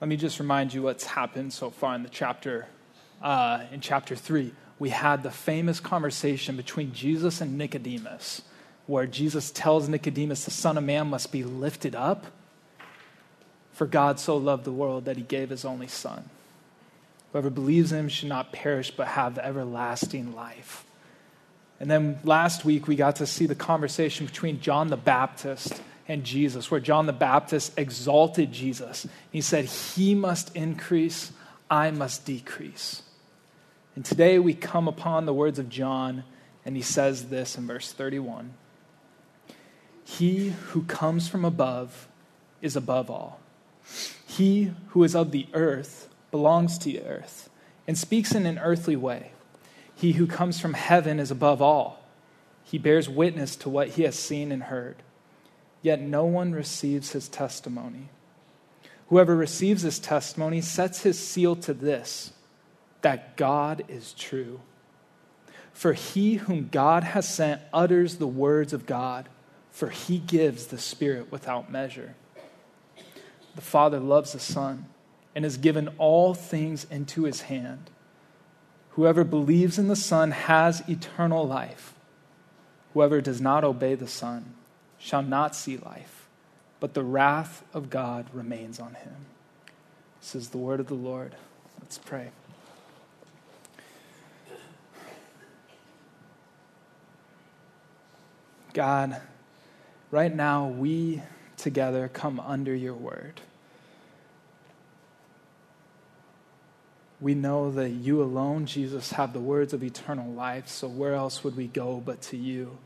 Let me just remind you what's happened so far in the chapter. Uh, in chapter 3, we had the famous conversation between Jesus and Nicodemus, where Jesus tells Nicodemus the Son of Man must be lifted up. For God so loved the world that he gave his only Son. Whoever believes in him should not perish but have everlasting life. And then last week, we got to see the conversation between John the Baptist and Jesus, where John the Baptist exalted Jesus. He said, He must increase, I must decrease. And today we come upon the words of John, and he says this in verse 31 He who comes from above is above all. He who is of the earth belongs to the earth and speaks in an earthly way. He who comes from heaven is above all. He bears witness to what he has seen and heard, yet no one receives his testimony. Whoever receives his testimony sets his seal to this that God is true. For he whom God has sent utters the words of God, for he gives the Spirit without measure. The Father loves the Son and has given all things into his hand. Whoever believes in the Son has eternal life. Whoever does not obey the Son shall not see life, but the wrath of God remains on him. This is the word of the Lord. Let's pray. God, right now we together come under your word. We know that you alone, Jesus, have the words of eternal life, so where else would we go but to you?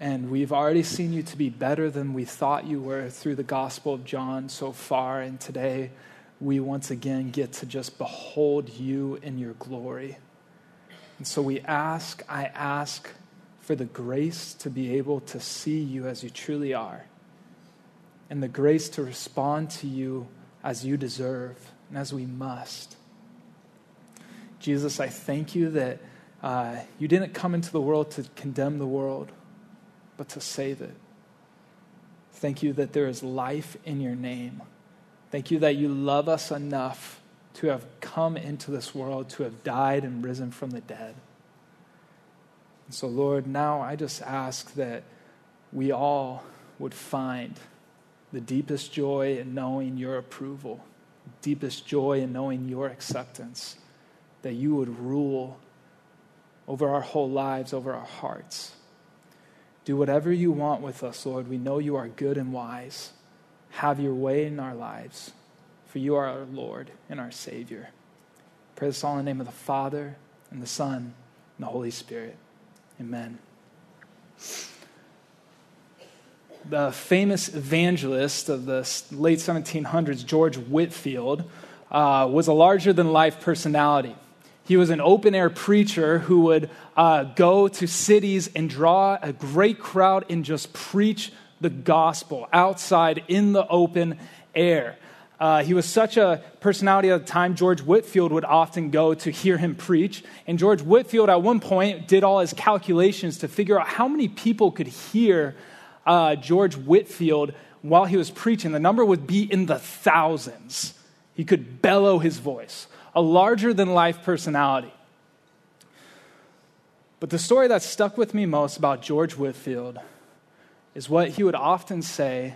And we've already seen you to be better than we thought you were through the Gospel of John so far, and today we once again get to just behold you in your glory. And so we ask, I ask for the grace to be able to see you as you truly are, and the grace to respond to you as you deserve and as we must. Jesus, I thank you that uh, you didn't come into the world to condemn the world, but to save it. Thank you that there is life in your name. Thank you that you love us enough to have come into this world, to have died and risen from the dead. And so, Lord, now I just ask that we all would find the deepest joy in knowing your approval, deepest joy in knowing your acceptance, that you would rule over our whole lives, over our hearts. Do whatever you want with us, Lord. We know you are good and wise. Have your way in our lives, for you are our Lord and our Savior. Pray this all in the name of the Father, and the Son, and the Holy Spirit. Amen. The famous evangelist of the late 1700s, George Whitefield, uh, was a larger than life personality. He was an open air preacher who would uh, go to cities and draw a great crowd and just preach the gospel outside in the open air. Uh, he was such a personality at the time, George Whitefield would often go to hear him preach. And George Whitefield, at one point, did all his calculations to figure out how many people could hear uh, George Whitefield while he was preaching. The number would be in the thousands. He could bellow his voice, a larger than life personality. But the story that stuck with me most about George Whitefield is what he would often say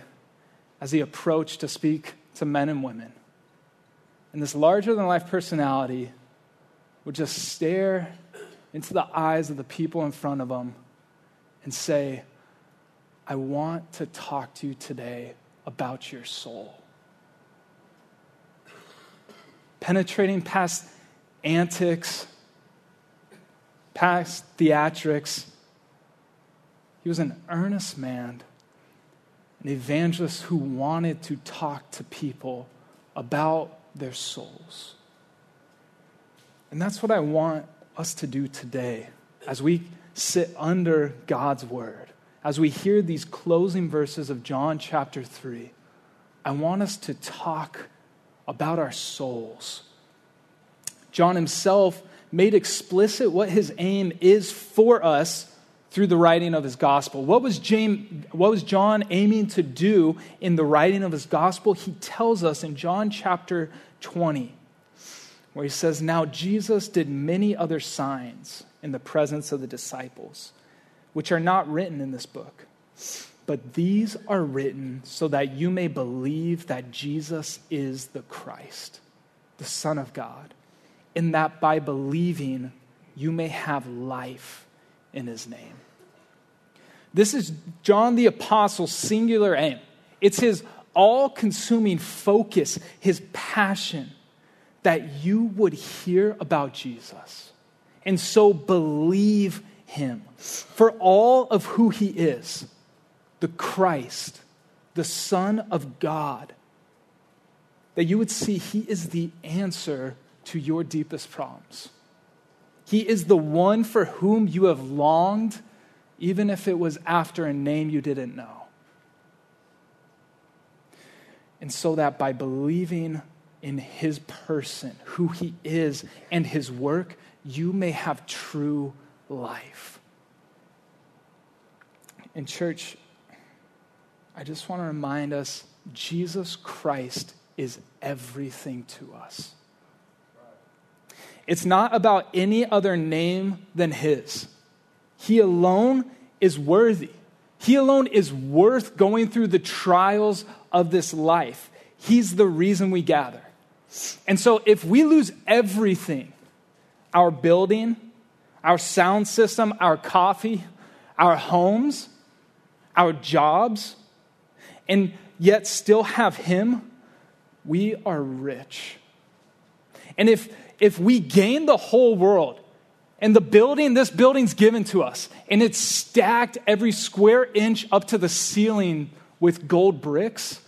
as he approached to speak to men and women. And this larger than life personality would just stare into the eyes of the people in front of him and say, I want to talk to you today about your soul. Penetrating past antics, past theatrics, he was an earnest man an evangelist who wanted to talk to people about their souls. And that's what I want us to do today as we sit under God's word. As we hear these closing verses of John chapter 3, I want us to talk about our souls. John himself made explicit what his aim is for us through the writing of his gospel. What was, James, what was John aiming to do in the writing of his gospel? He tells us in John chapter 20, where he says, Now Jesus did many other signs in the presence of the disciples, which are not written in this book. But these are written so that you may believe that Jesus is the Christ, the Son of God, and that by believing you may have life in his name. This is John the Apostle's singular aim. It's his all consuming focus, his passion that you would hear about Jesus and so believe him for all of who he is the Christ, the Son of God. That you would see he is the answer to your deepest problems. He is the one for whom you have longed, even if it was after a name you didn't know. And so that by believing in his person, who he is, and his work, you may have true life. In church, I just want to remind us Jesus Christ is everything to us. It's not about any other name than His. He alone is worthy. He alone is worth going through the trials of this life. He's the reason we gather. And so if we lose everything our building, our sound system, our coffee, our homes, our jobs, and yet still have Him, we are rich. And if if we gain the whole world and the building, this building's given to us, and it's stacked every square inch up to the ceiling with gold bricks,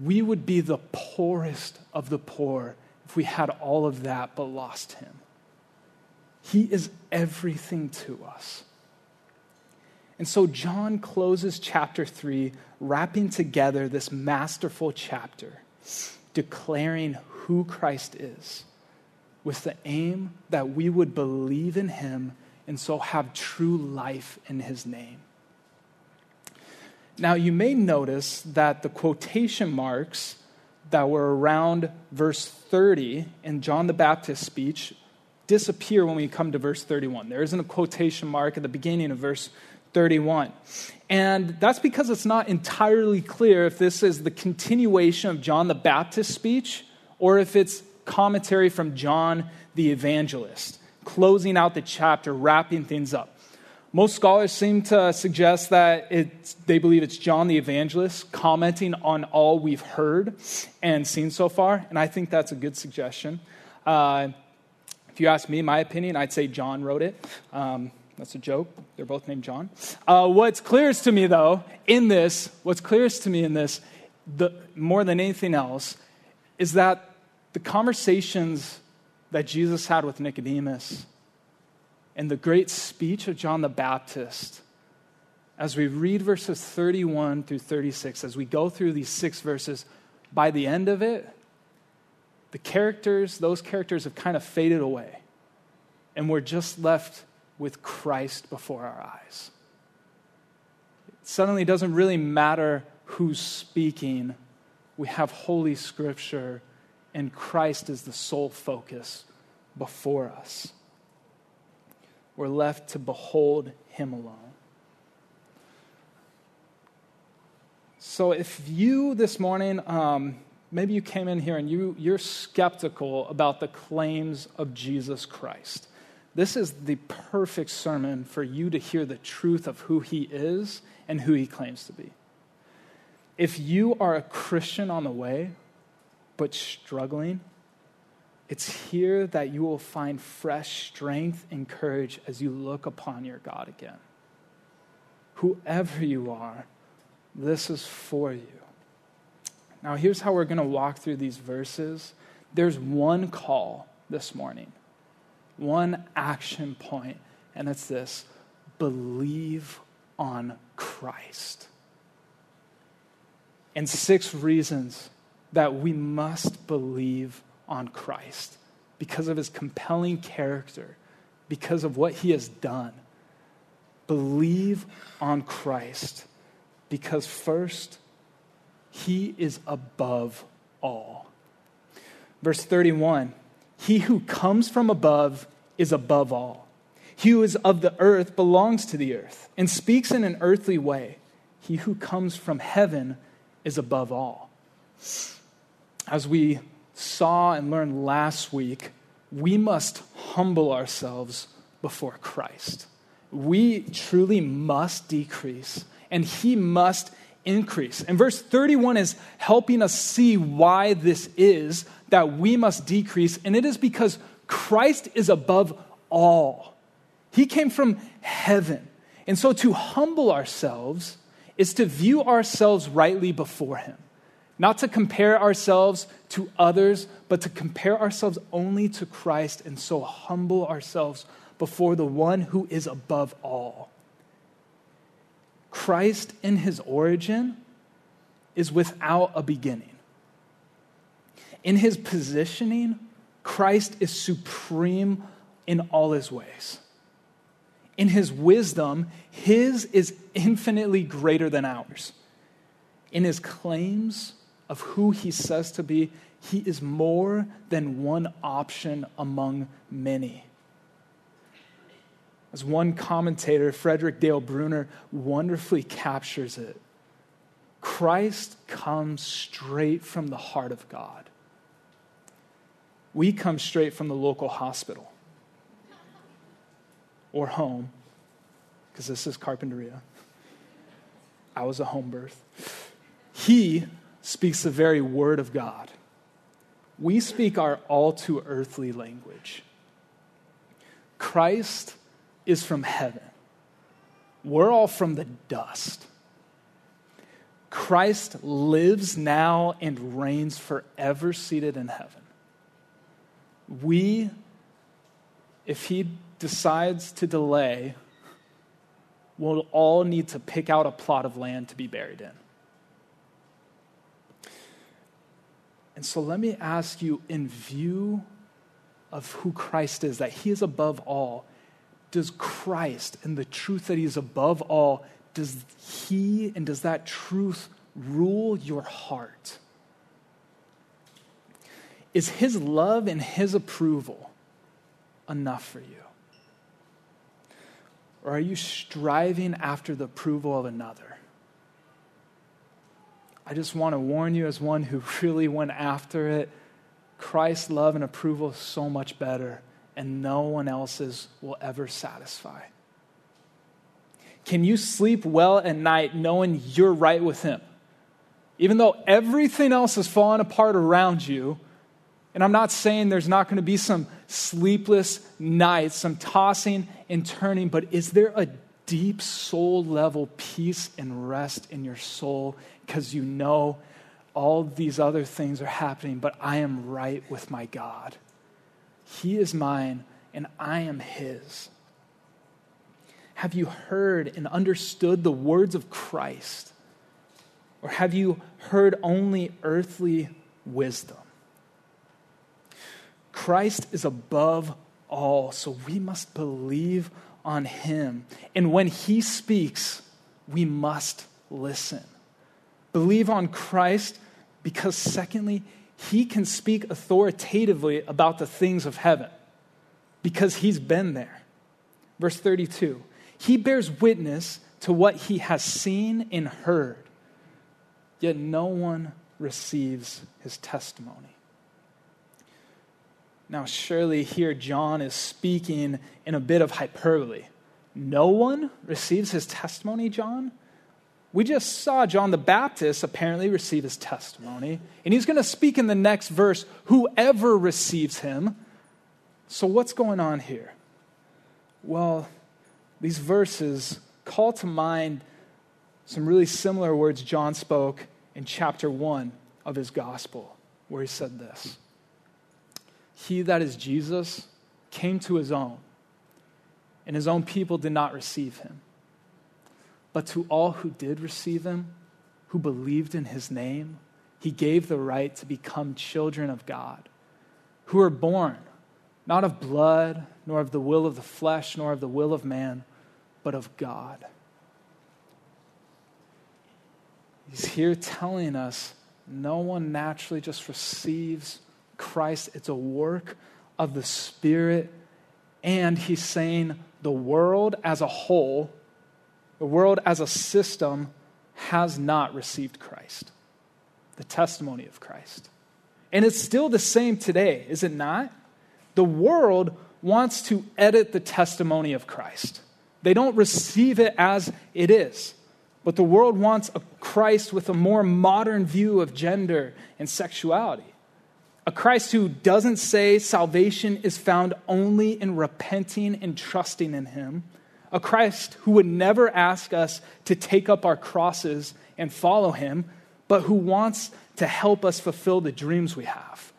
we would be the poorest of the poor if we had all of that but lost him. He is everything to us. And so John closes chapter 3, wrapping together this masterful chapter, declaring who Christ is with the aim that we would believe in him and so have true life in his name. Now, you may notice that the quotation marks that were around verse 30 in John the Baptist's speech disappear when we come to verse 31. There isn't a quotation mark at the beginning of verse 31. And that's because it's not entirely clear if this is the continuation of John the Baptist's speech or if it's commentary from John the Evangelist, closing out the chapter, wrapping things up. Most scholars seem to suggest that they believe it's John the Evangelist commenting on all we've heard and seen so far, and I think that's a good suggestion. Uh, if you ask me my opinion, I'd say John wrote it. Um, that's a joke. They're both named John. Uh, what's clearest to me, though, in this, what's clearest to me in this, the, more than anything else, is that the conversations that Jesus had with Nicodemus and the great speech of John the Baptist, as we read verses 31 through 36, as we go through these six verses, by the end of it, the characters, those characters have kind of faded away. And we're just left with Christ before our eyes. Suddenly, it suddenly doesn't really matter who's speaking. We have Holy Scripture and Christ is the sole focus before us. We're left to behold Him alone. So, if you this morning, um, maybe you came in here and you, you're skeptical about the claims of Jesus Christ, this is the perfect sermon for you to hear the truth of who He is and who He claims to be. If you are a Christian on the way, but struggling, it's here that you will find fresh strength and courage as you look upon your God again. Whoever you are, this is for you. Now, here's how we're going to walk through these verses. There's one call this morning, one action point, and it's this believe on Christ. And six reasons that we must believe on Christ because of his compelling character, because of what he has done. believe on Christ because, first, he is above all. Verse 31 He who comes from above is above all. He who is of the earth belongs to the earth and speaks in an earthly way. He who comes from heaven is above all. As we saw and learned last week, we must humble ourselves before Christ. We truly must decrease, and He must increase. And verse 31 is helping us see why this is that we must decrease, and it is because Christ is above all. He came from heaven. And so to humble ourselves is to view ourselves rightly before Him. Not to compare ourselves to others, but to compare ourselves only to Christ and so humble ourselves before the one who is above all. Christ in his origin is without a beginning. In his positioning, Christ is supreme in all his ways. In his wisdom, his is infinitely greater than ours. In his claims of who he says to be, he is more than one option among many. As one commentator, Frederick Dale Bruner, wonderfully captures it, Christ comes straight from the heart of God. We come straight from the local hospital or home, because this is Carpinteria. I was a home birth. He speaks the very word of God. We speak our all too earthly language. Christ is from heaven. We're all from the dust. Christ lives now and reigns forever seated in heaven. We, if he decides to delay, will all need to pick out a plot of land to be buried in. And so let me ask you, in view of who Christ is, that he is above all, does Christ and the truth that he is above all, does he and does that truth rule your heart? Is his love and his approval enough for you? Or are you striving after the approval of another? I just want to warn you, as one who really went after it, Christ's love and approval is so much better and no one else's will ever satisfy? Can you sleep well at night knowing you're right with Him? Even though everything else is falling apart around you, and I'm not saying there's not going to be some sleepless nights, some tossing and turning, but is there a deep soul level peace and rest in your soul because you know all these other things are happening, but I am right with my God? He is mine, and I am his. Have you heard and understood the words of Christ? Or have you heard only earthly wisdom? Christ is above all, so we must believe on him. And when he speaks, we must listen. Believe on Christ because, secondly, he can speak authoritatively about the things of heaven because he's been there. Verse 32 He bears witness to what he has seen and heard, yet no one receives his testimony. Now, surely here John is speaking in a bit of hyperbole. No one receives his testimony, John? We just saw John the Baptist apparently receive his testimony, and he's going to speak in the next verse whoever receives him. So, what's going on here? Well, these verses call to mind some really similar words John spoke in chapter 1 of his gospel, where he said this He that is Jesus came to his own, and his own people did not receive him. But to all who did receive him, who believed in his name, he gave the right to become children of God, who were born not of blood, nor of the will of the flesh, nor of the will of man, but of God. He's here telling us no one naturally just receives Christ, it's a work of the Spirit. And he's saying the world as a whole, the world as a system, has not received Christ, the testimony of Christ. And it's still the same today, is it not? The world wants to edit the testimony of Christ. They don't receive it as it is. But the world wants a Christ with a more modern view of gender and sexuality. A Christ who doesn't say salvation is found only in repenting and trusting in Him. A Christ who would never ask us to take up our crosses and follow Him, but who wants to help us fulfill the dreams we have.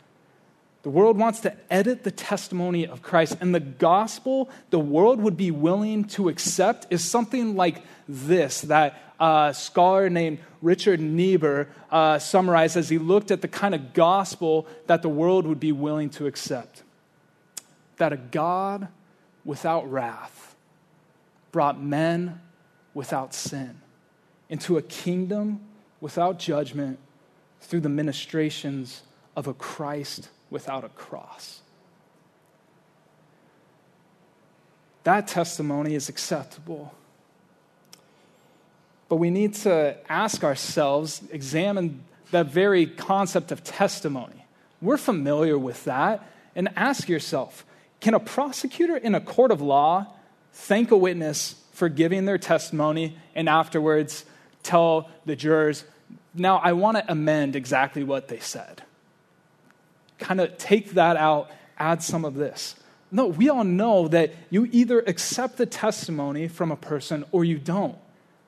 The world wants to edit the testimony of Christ, and the gospel the world would be willing to accept is something like this that a scholar named Richard Niebuhr uh, summarized as he looked at the kind of gospel that the world would be willing to accept. That a God without wrath brought men without sin into a kingdom without judgment through the ministrations of a Christ without a cross. That testimony is acceptable but we need to ask ourselves, examine that very concept of testimony. We're familiar with that. And ask yourself can a prosecutor in a court of law thank a witness for giving their testimony and afterwards tell the jurors, now I want to amend exactly what they said? Kind of take that out, add some of this. No, we all know that you either accept the testimony from a person or you don't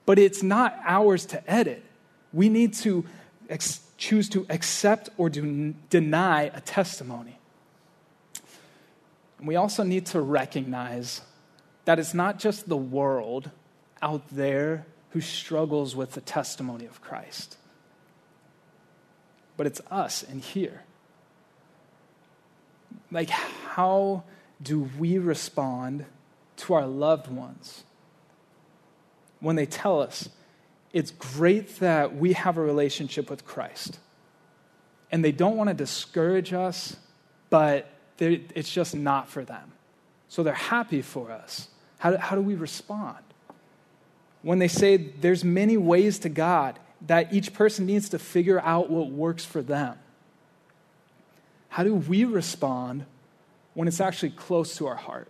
but it's not ours to edit. We need to ex- choose to accept or do, deny a testimony. And we also need to recognize that it's not just the world out there who struggles with the testimony of Christ, but it's us in here. Like, how do we respond to our loved ones? When they tell us it's great that we have a relationship with Christ. And they don't want to discourage us, but it's just not for them. So they're happy for us. How, how do we respond? When they say there's many ways to God, that each person needs to figure out what works for them. How do we respond when it's actually close to our heart?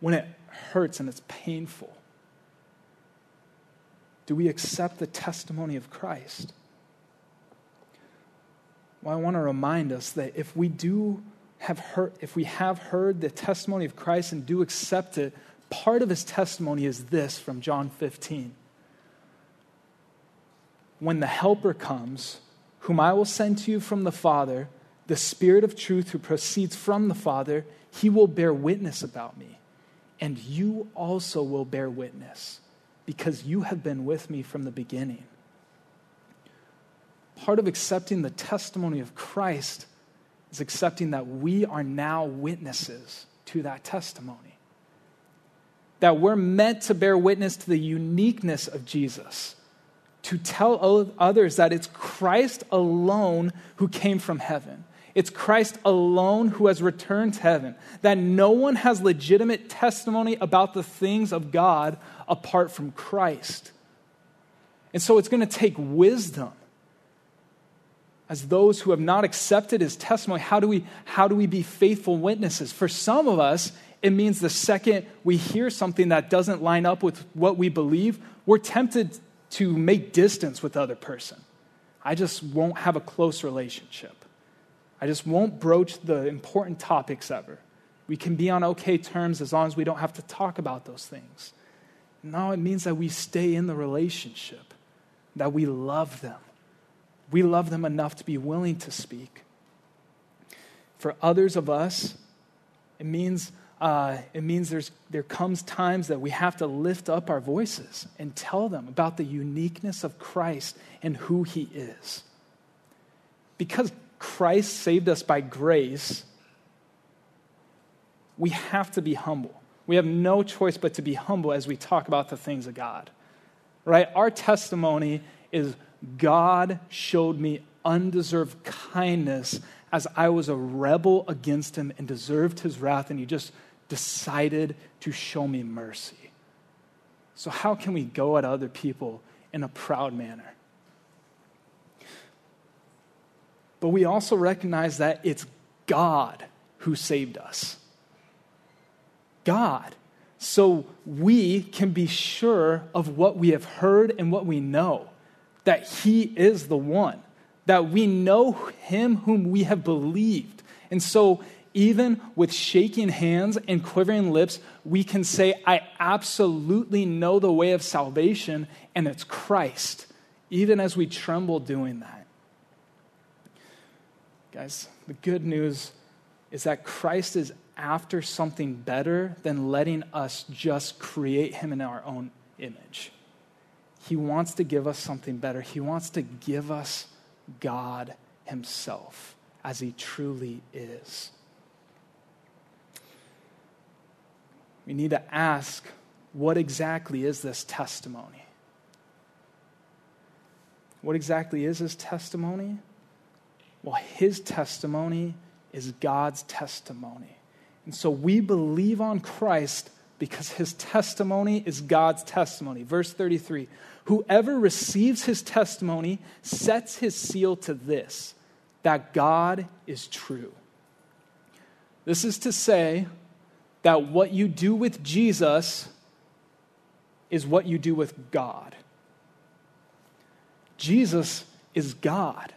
When it hurts and it's painful? Do we accept the testimony of Christ? Well, I want to remind us that if we do have heard, if we have heard the testimony of Christ and do accept it, part of his testimony is this from John 15. When the Helper comes, whom I will send to you from the Father, the Spirit of truth who proceeds from the Father, he will bear witness about me. And you also will bear witness because you have been with me from the beginning. Part of accepting the testimony of Christ is accepting that we are now witnesses to that testimony. That we're meant to bear witness to the uniqueness of Jesus, to tell others that it's Christ alone who came from heaven. It's Christ alone who has returned to heaven. That no one has legitimate testimony about the things of God apart from Christ. And so it's going to take wisdom as those who have not accepted his testimony. How do we, how do we be faithful witnesses? For some of us, it means the second we hear something that doesn't line up with what we believe, we're tempted to make distance with the other person. I just won't have a close relationship. I just won't broach the important topics ever. We can be on okay terms as long as we don't have to talk about those things. No, it means that we stay in the relationship, that we love them. We love them enough to be willing to speak. For others of us, it means, uh, it means there's, there comes times that we have to lift up our voices and tell them about the uniqueness of Christ and who he is. Because Christ saved us by grace, we have to be humble. We have no choice but to be humble as we talk about the things of God. Right? Our testimony is God showed me undeserved kindness as I was a rebel against him and deserved his wrath, and he just decided to show me mercy. So, how can we go at other people in a proud manner? But we also recognize that it's God who saved us. God. So we can be sure of what we have heard and what we know that He is the one, that we know Him whom we have believed. And so, even with shaking hands and quivering lips, we can say, I absolutely know the way of salvation, and it's Christ, even as we tremble doing that. Guys, the good news is that Christ is after something better than letting us just create him in our own image. He wants to give us something better. He wants to give us God Himself as He truly is. We need to ask what exactly is this testimony? What exactly is His testimony? Well, His testimony is God's testimony. And so we believe on Christ because his testimony is God's testimony. Verse 33 Whoever receives his testimony sets his seal to this that God is true. This is to say that what you do with Jesus is what you do with God. Jesus is God.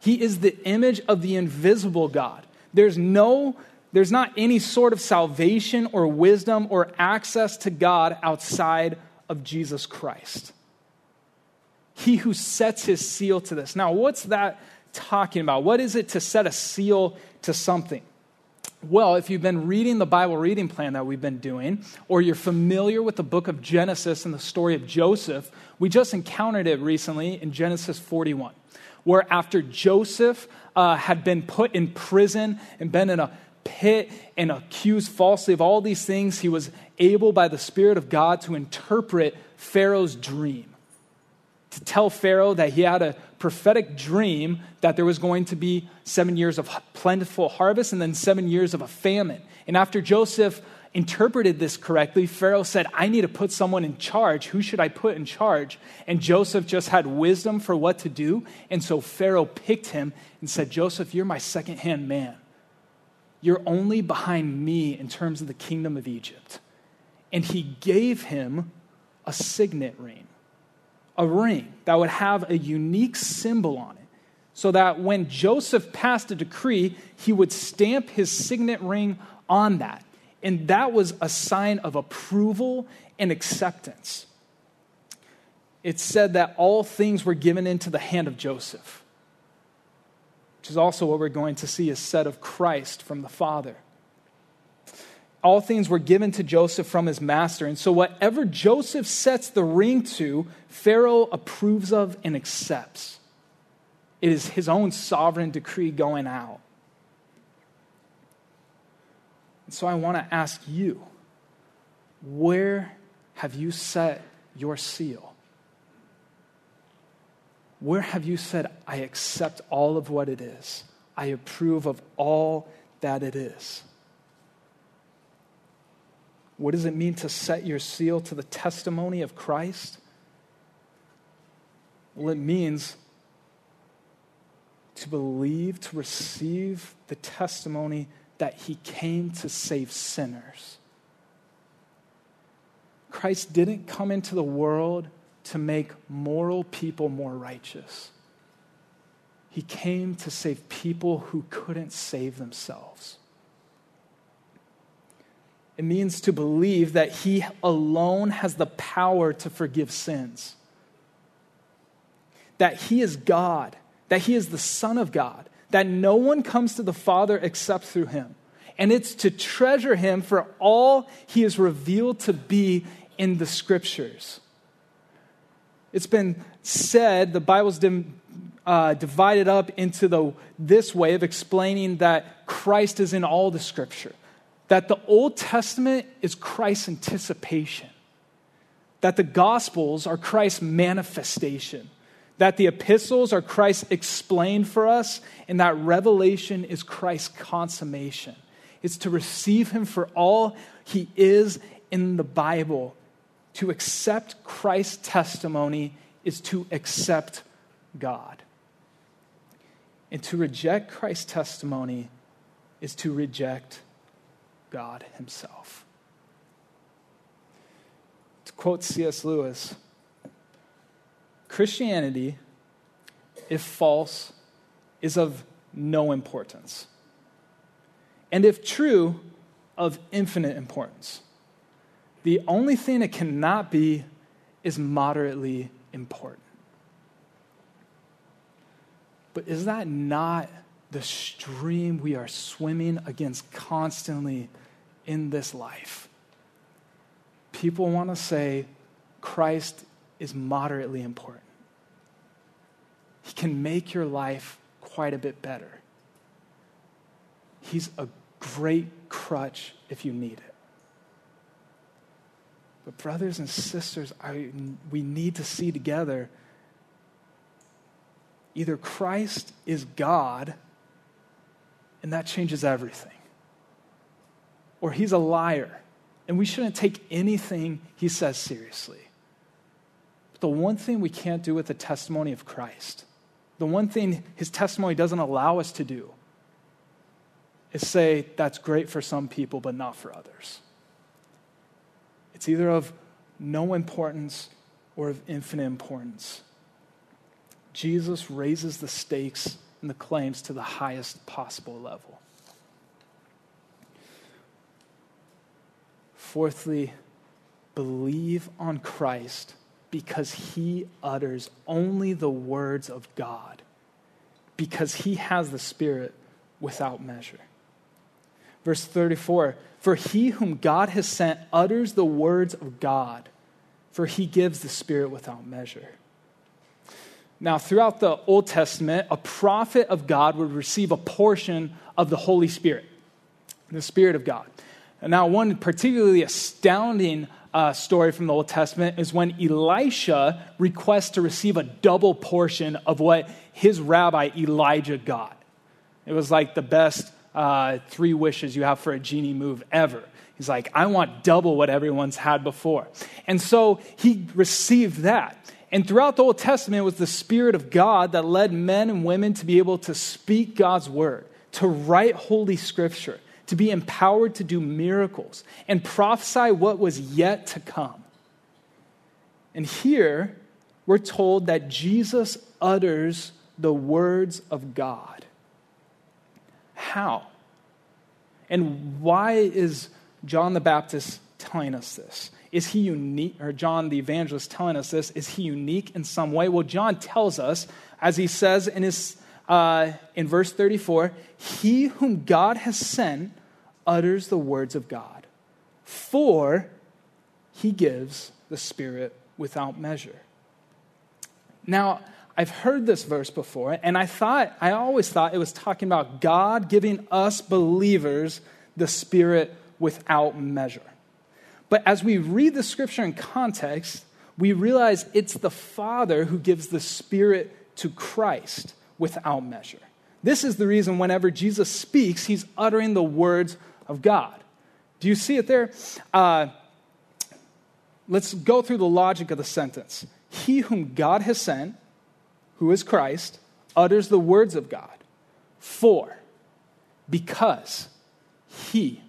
He is the image of the invisible God. There's no there's not any sort of salvation or wisdom or access to God outside of Jesus Christ. He who sets his seal to this. Now, what's that talking about? What is it to set a seal to something? Well, if you've been reading the Bible reading plan that we've been doing, or you're familiar with the book of Genesis and the story of Joseph, we just encountered it recently in Genesis 41, where after Joseph uh, had been put in prison and been in a pit and accused falsely of all these things, he was able by the Spirit of God to interpret Pharaoh's dream. To tell Pharaoh that he had a prophetic dream that there was going to be seven years of plentiful harvest and then seven years of a famine. And after Joseph interpreted this correctly, Pharaoh said, I need to put someone in charge. Who should I put in charge? And Joseph just had wisdom for what to do. And so Pharaoh picked him and said, Joseph, you're my second hand man. You're only behind me in terms of the kingdom of Egypt. And he gave him a signet ring, a ring that would have a unique symbol on it, so that when Joseph passed a decree, he would stamp his signet ring on that. And that was a sign of approval and acceptance. It said that all things were given into the hand of Joseph which is also what we're going to see is said of Christ from the Father. All things were given to Joseph from his master. And so, whatever Joseph sets the ring to, Pharaoh approves of and accepts. It is his own sovereign decree going out. And so, I want to ask you where have you set your seal? Where have you said, I accept all of what it is? I approve of all that it is? What does it mean to set your seal to the testimony of Christ? Well, it means to believe, to receive the testimony that he came to save sinners. Christ didn't come into the world to make moral people more righteous. He came to save people who couldn't save themselves. It means to believe that He alone has the power to forgive sins. That He is God, that He is the Son of God, that no one comes to the Father except through Him. And it's to treasure Him for all He is revealed to be in the Scriptures. It's been said, the Bible's uh, divided up into the, this way of explaining that Christ is in all the scripture. that the Old Testament is Christ's anticipation, that the Gospels are Christ's manifestation, that the epistles are Christ explained for us, and that Revelation is Christ's consummation. It's to receive Him for all He is in the Bible. To accept Christ's testimony is to accept God. And to reject Christ's testimony is to reject God Himself. To quote C.S. Lewis, Christianity, if false, is of no importance. And if true, of infinite importance. The only thing it cannot be is moderately important. But is that not the stream we are swimming against constantly in this life? People want to say Christ is moderately important. He can make your life quite a bit better. He's a great crutch if you need it. But, brothers and sisters, I, we need to see together Either Christ is God, and that changes everything, or he's a liar, and we shouldn't take anything he says seriously. But the one thing we can't do with the testimony of Christ, the one thing his testimony doesn't allow us to do, is say that's great for some people, but not for others. It's either of no importance or of infinite importance. Jesus raises the stakes and the claims to the highest possible level. Fourthly, believe on Christ because he utters only the words of God, because he has the Spirit without measure. Verse 34 For he whom God has sent utters the words of God, for he gives the Spirit without measure. Now, throughout the Old Testament, a prophet of God would receive a portion of the Holy Spirit, the Spirit of God. Now, one particularly astounding uh, story from the Old Testament is when Elisha requests to receive a double portion of what his rabbi Elijah got. It was like the best uh, three wishes you have for a genie move ever. He's like, I want double what everyone's had before. And so he received that. And throughout the Old Testament, it was the Spirit of God that led men and women to be able to speak God's word, to write Holy Scripture, to be empowered to do miracles, and prophesy what was yet to come. And here, we're told that Jesus utters the words of God. How? And why is John the Baptist telling us this? Is he unique, or John the evangelist telling us this, is he unique in some way? Well, John tells us, as he says in, his, uh, in verse 34, he whom God has sent utters the words of God, for he gives the Spirit without measure. Now, I've heard this verse before, and I thought, I always thought it was talking about God giving us believers the Spirit without measure. But as we read the scripture in context, we realize it's the Father who gives the Spirit to Christ without measure. This is the reason whenever Jesus speaks, he's uttering the words of God. Do you see it there? Uh, let's go through the logic of the sentence. He whom God has sent, who is Christ, utters the words of God. For, because he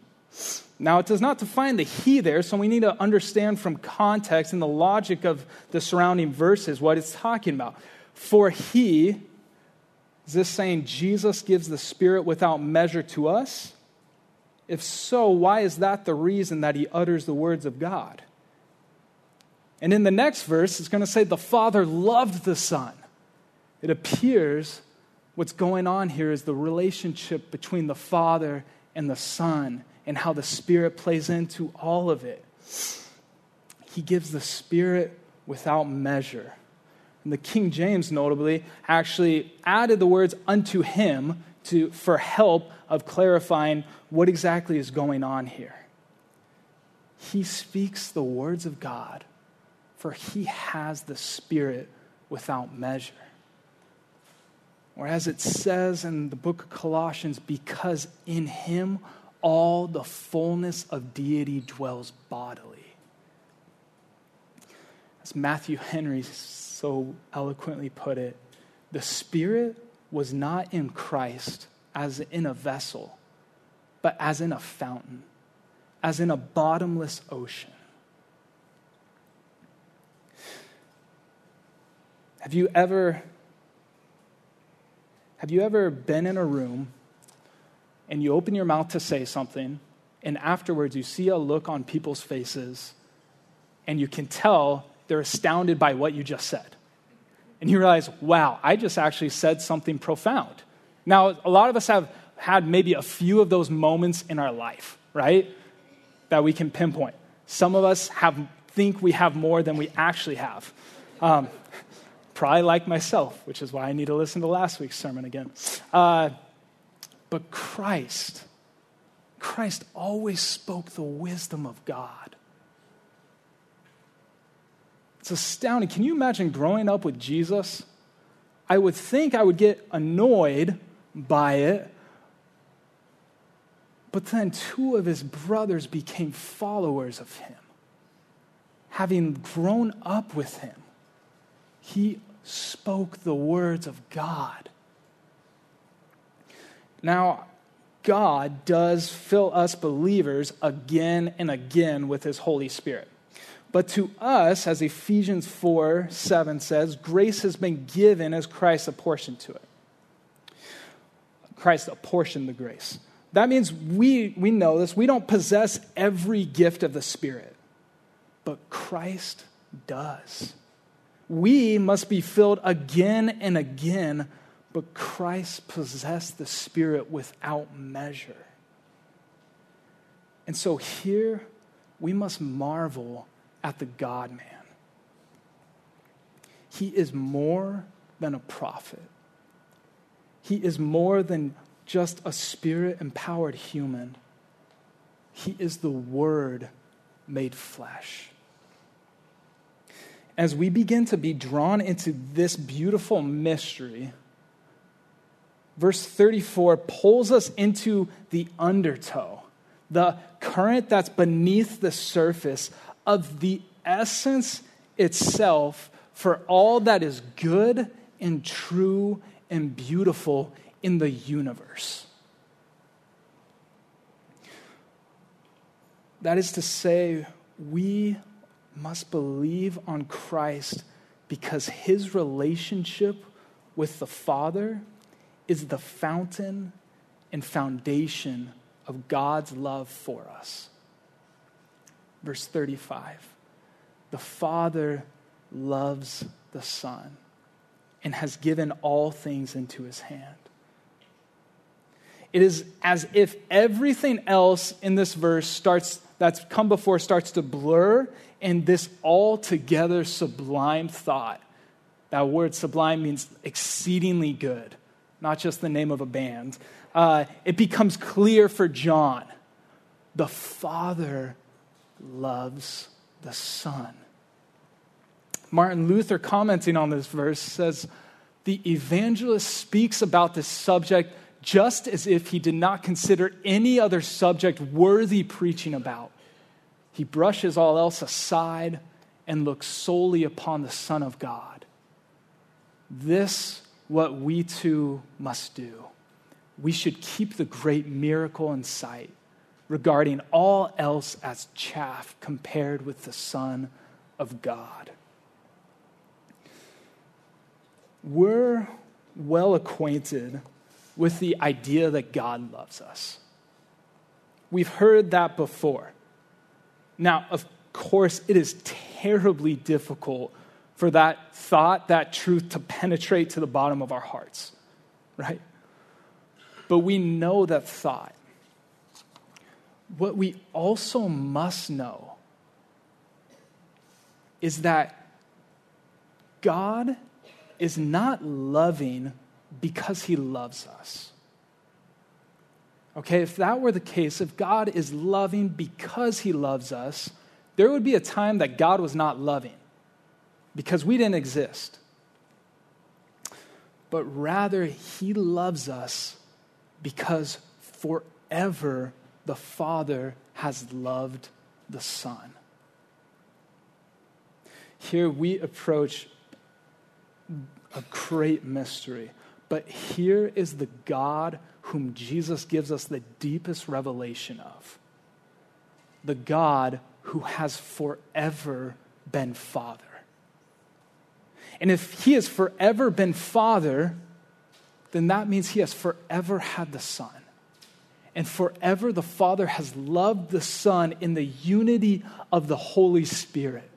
now, it does not define the he there, so we need to understand from context and the logic of the surrounding verses what it's talking about. For he, is this saying Jesus gives the Spirit without measure to us? If so, why is that the reason that he utters the words of God? And in the next verse, it's going to say the Father loved the Son. It appears what's going on here is the relationship between the Father and the Son and how the Spirit plays into all of it. He gives the Spirit without measure. And the King James, notably, actually added the words unto him to, for help of clarifying what exactly is going on here. He speaks the words of God, for he has the Spirit without measure. Or as it says in the book of Colossians, because in him all the fullness of deity dwells bodily. As Matthew Henry so eloquently put it, the Spirit was not in Christ as in a vessel, but as in a fountain, as in a bottomless ocean. Have you ever have you ever been in a room and you open your mouth to say something and afterwards you see a look on people's faces and you can tell they're astounded by what you just said? And you realize, wow, I just actually said something profound. Now, a lot of us have had maybe a few of those moments in our life, right? That we can pinpoint. Some of us have, think we have more than we actually have. Um, probably like myself, which is why I need to listen to last week's sermon again. Uh, but Christ, Christ always spoke the wisdom of God. It's astounding. Can you imagine growing up with Jesus? I would think I would get annoyed by it. But then two of his brothers became followers of him. Having grown up with him, he spoke the words of God. Now, God does fill us believers again and again with his Holy Spirit. But to us, as Ephesians 4 7 says, grace has been given as Christ apportioned to it. Christ apportioned the grace. That means we, we know this. We don't possess every gift of the Spirit, but Christ does. We must be filled again and again, but Christ possessed the Spirit without measure. And so here we must marvel at the God man. He is more than a prophet, he is more than just a spirit empowered human. He is the Word made flesh. As we begin to be drawn into this beautiful mystery, verse 34 pulls us into the undertow, the current that's beneath the surface of the essence itself for all that is good and true and beautiful in the universe. That is to say, we must believe on Christ because his relationship with the Father is the fountain and foundation of God's love for us. Verse 35 The Father loves the Son and has given all things into his hand. It is as if everything else in this verse starts that's come before starts to blur and this altogether sublime thought. That word sublime means exceedingly good, not just the name of a band. Uh, it becomes clear for John the Father loves the Son. Martin Luther, commenting on this verse, says the evangelist speaks about this subject just as if he did not consider any other subject worthy preaching about. He brushes all else aside and looks solely upon the Son of God. This, what we too must do. We should keep the great miracle in sight regarding all else as chaff compared with the Son of God. We're well acquainted with the idea that God loves us. We've heard that before. Now, of course, it is terribly difficult for that thought, that truth to penetrate to the bottom of our hearts, right? But we know that thought what we also must know is that God is not loving because he loves us. Okay, if that were the case, if God is loving because he loves us, there would be a time that God was not loving because we didn't exist. But rather, he loves us because forever the Father has loved the Son. Here we approach a great mystery, but here is the God whom Jesus gives us the deepest revelation of the God who has forever been Father. And if he has forever been Father, then that means he has forever had the Son. And forever the Father has loved the Son in the unity of the Holy Spirit.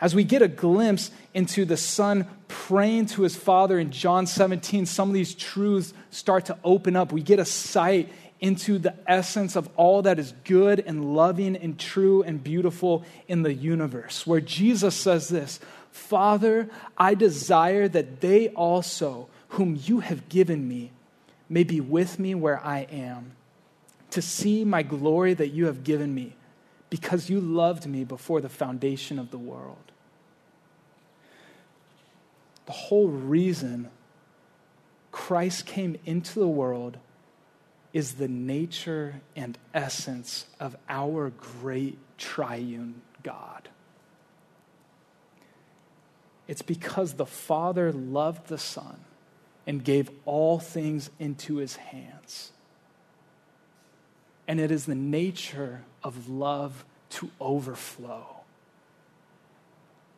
As we get a glimpse into the Son praying to his Father in John 17, some of these truths start to open up. We get a sight into the essence of all that is good and loving and true and beautiful in the universe, where Jesus says this Father, I desire that they also, whom you have given me, may be with me where I am, to see my glory that you have given me, because you loved me before the foundation of the world. The whole reason Christ came into the world is the nature and essence of our great triune God. It's because the Father loved the Son and gave all things into his hands. And it is the nature of love to overflow.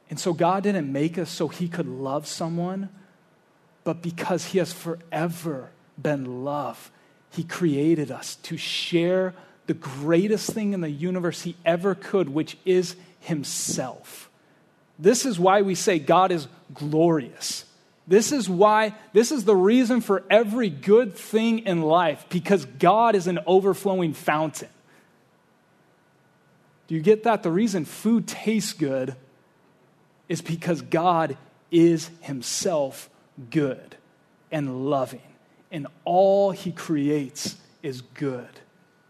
And so God didn't make us so he could love someone, but because he has forever been love he created us to share the greatest thing in the universe He ever could, which is Himself. This is why we say God is glorious. This is why, this is the reason for every good thing in life, because God is an overflowing fountain. Do you get that? The reason food tastes good is because God is Himself good and loving and all he creates is good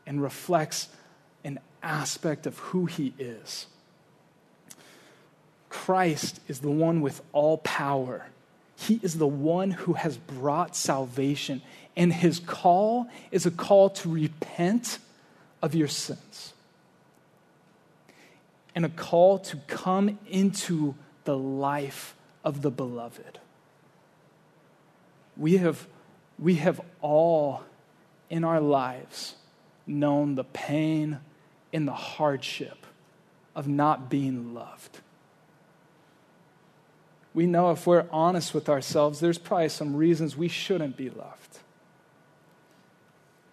and reflects an aspect of who he is. Christ is the one with all power. He is the one who has brought salvation, and his call is a call to repent of your sins and a call to come into the life of the beloved. We have we have all in our lives known the pain and the hardship of not being loved. We know if we're honest with ourselves, there's probably some reasons we shouldn't be loved.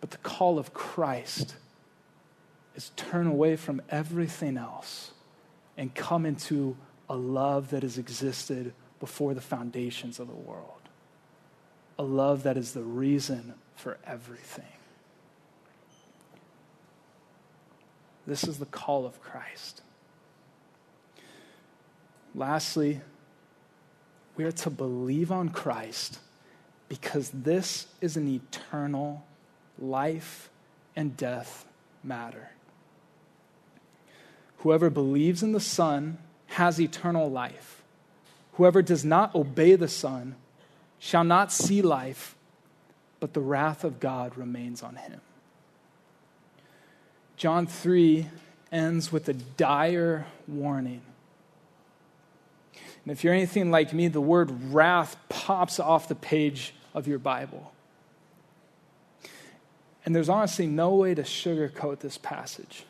But the call of Christ is turn away from everything else and come into a love that has existed before the foundations of the world a love that is the reason for everything. This is the call of Christ. Lastly, we are to believe on Christ because this is an eternal life and death matter. Whoever believes in the Son has eternal life. Whoever does not obey the Son shall not see life, but the wrath of God remains on him. John 3 ends with a dire warning. And if you're anything like me, the word wrath pops off the page of your Bible. And there's honestly no way to sugarcoat this passage.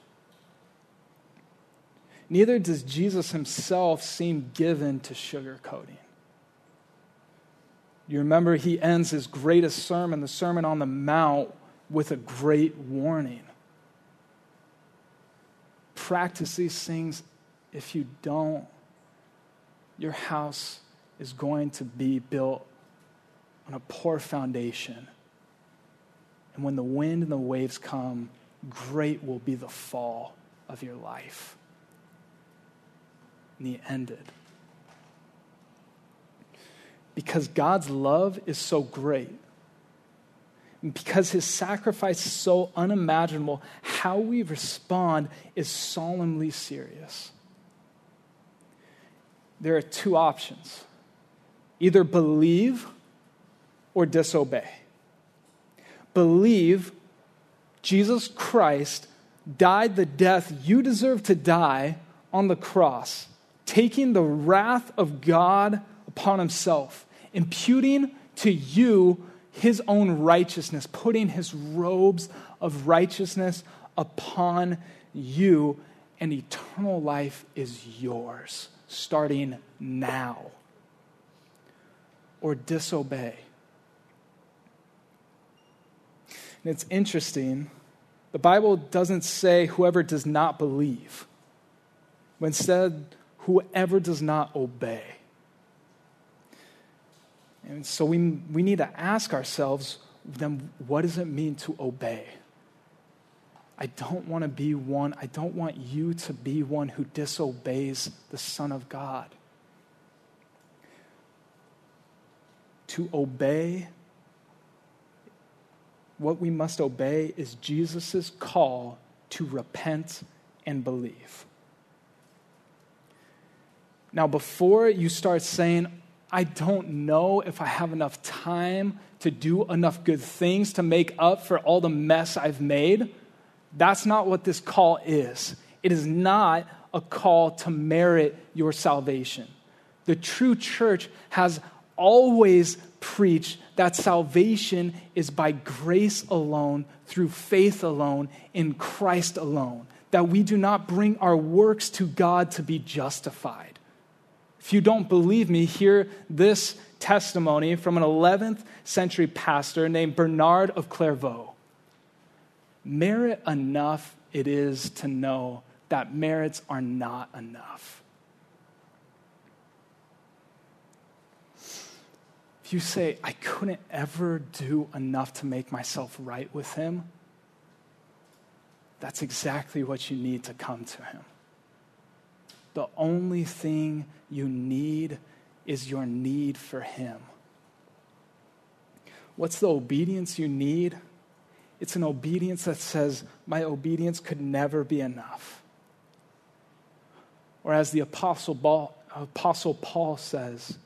Neither does Jesus himself seem given to sugarcoating. You remember he ends his greatest sermon, the Sermon on the Mount, with a great warning. Practice these things. If you don't, your house is going to be built on a poor foundation. And when the wind and the waves come, great will be the fall of your life. And he ended because God's love is so great, because his sacrifice is so unimaginable, how we respond is solemnly serious. There are two options either believe or disobey. Believe Jesus Christ died the death you deserve to die on the cross, taking the wrath of God upon himself, imputing to you his own righteousness, putting his robes of righteousness upon you, and eternal life is yours starting now. Or disobey. And it's interesting the Bible doesn't say whoever does not believe, but instead, whoever does not obey. And so we, we need to ask ourselves then, what does it mean to obey? I don't want to be one, I don't want you to be one who disobeys the Son of God. To obey what we must obey is Jesus' call to repent and believe. Now, before you start saying, I don't know if I have enough time to do enough good things to make up for all the mess I've made, that's not what this call is. It is not a call to merit your salvation. The true church has always preached that salvation is by grace alone, through faith alone, in Christ alone, that we do not bring our works to God to be justified. If you don't believe me, hear this testimony from an 11th century pastor named Bernard of Clairvaux. Merit enough it is to know that merits are not enough. If you say, I couldn't ever do enough to make myself right with him, that's exactly what you need to come to him. The only thing you need is your need for him. What's the obedience you need? It's an obedience that says, My obedience could never be enough. Or as the Apostle Paul, Apostle Paul says,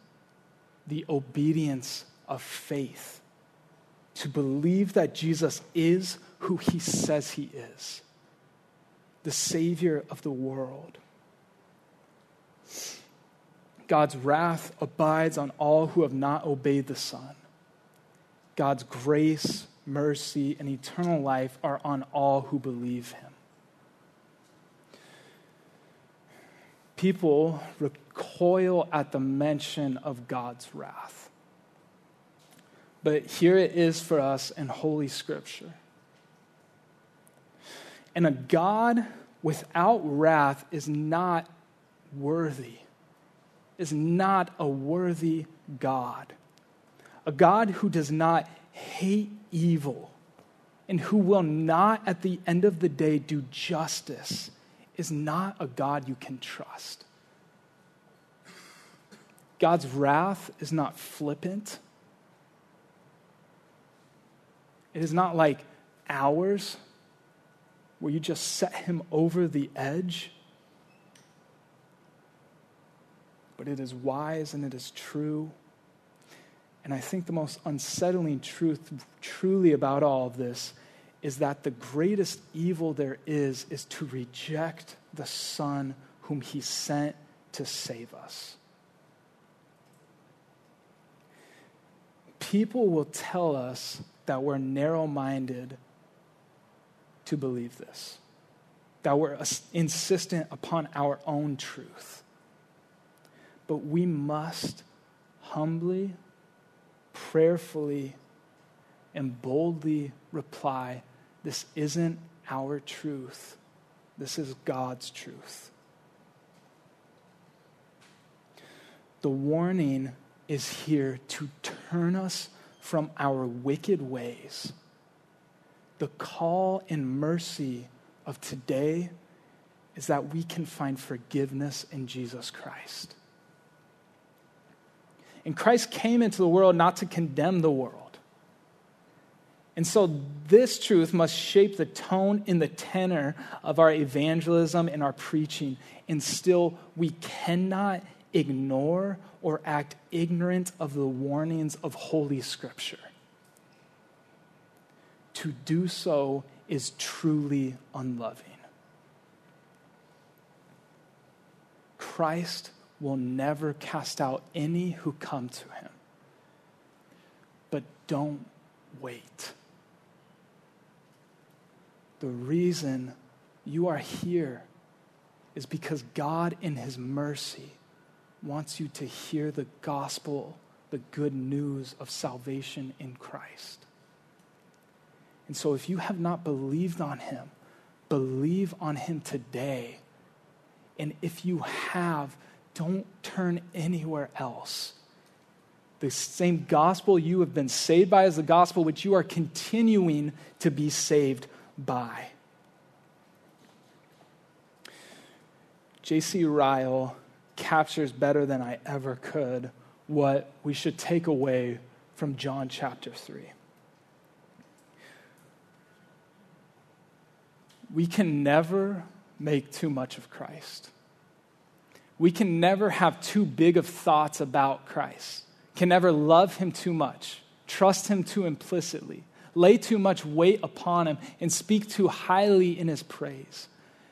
the obedience of faith to believe that Jesus is who he says he is the Savior of the world. God's wrath abides on all who have not obeyed the Son. God's grace, mercy, and eternal life are on all who believe him. people recoil at the mention of God's wrath. But here it is for us in Holy Scripture. And a God without wrath is not worthy, is not a worthy God. A God who does not hate evil and who will not at the end of the day do justice is not a God you can trust. God's wrath is not flippant. It is not like ours, where you just set him over the edge. But it is wise and it is true. And I think the most unsettling truth, truly, about all of this is that the greatest evil there is is to reject the Son whom He sent to save us. People will tell us that we're narrow minded to believe this, that we're insistent upon our own truth. But we must humbly, prayerfully, and boldly reply this isn't our truth, this is God's truth. The warning is here to turn us from our wicked ways. The call and mercy of today is that we can find forgiveness in Jesus Christ. And Christ came into the world not to condemn the world. And so, this truth must shape the tone in the tenor of our evangelism and our preaching. And still, we cannot ignore or act ignorant of the warnings of Holy Scripture. To do so is truly unloving. Christ will never cast out any who come to him. But don't wait. The reason you are here is because God, in His mercy, wants you to hear the gospel, the good news of salvation in Christ. And so, if you have not believed on Him, believe on Him today. And if you have, don't turn anywhere else. The same gospel you have been saved by is the gospel which you are continuing to be saved by. J.C. Ryle captures better than I ever could what we should take away from John chapter 3. We can never make too much of Christ. We can never have too big of thoughts about Christ, can never love him too much, trust him too implicitly, lay too much weight upon him, and speak too highly in his praise.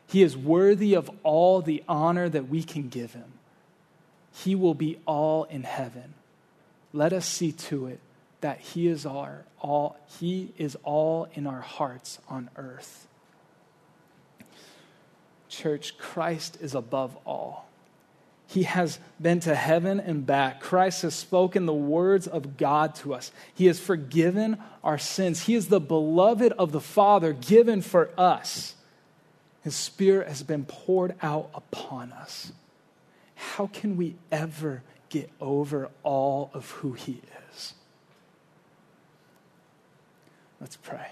He is worthy of all the honor that we can give him. He will be all in heaven. Let us see to it that he is our all he is all in our hearts on earth. Church, Christ is above all. He has been to heaven and back. Christ has spoken the words of God to us. He has forgiven our sins. He is the beloved of the Father given for us. His Spirit has been poured out upon us. How can we ever get over all of who He is? Let's pray.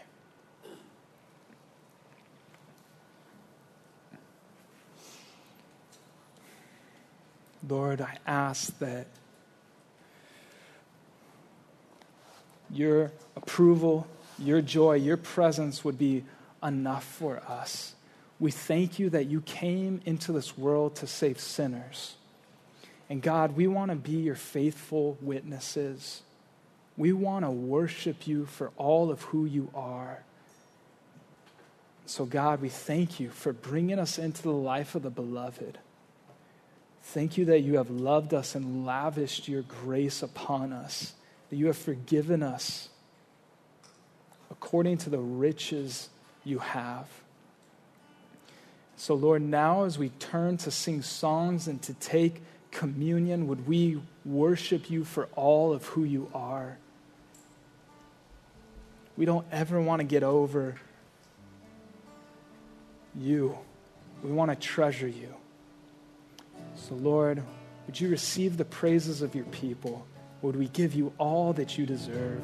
Lord, I ask that your approval, your joy, your presence would be enough for us. We thank you that you came into this world to save sinners. And God, we want to be your faithful witnesses. We want to worship you for all of who you are. So, God, we thank you for bringing us into the life of the beloved. Thank you that you have loved us and lavished your grace upon us, that you have forgiven us according to the riches you have. So, Lord, now as we turn to sing songs and to take communion, would we worship you for all of who you are? We don't ever want to get over you. We want to treasure you. So, Lord, would you receive the praises of your people? Would we give you all that you deserve?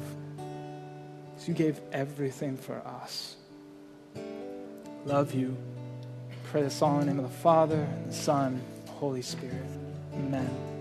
Because you gave everything for us. Love you. Pray this all in the name of the Father, and the Son, and the Holy Spirit. Amen.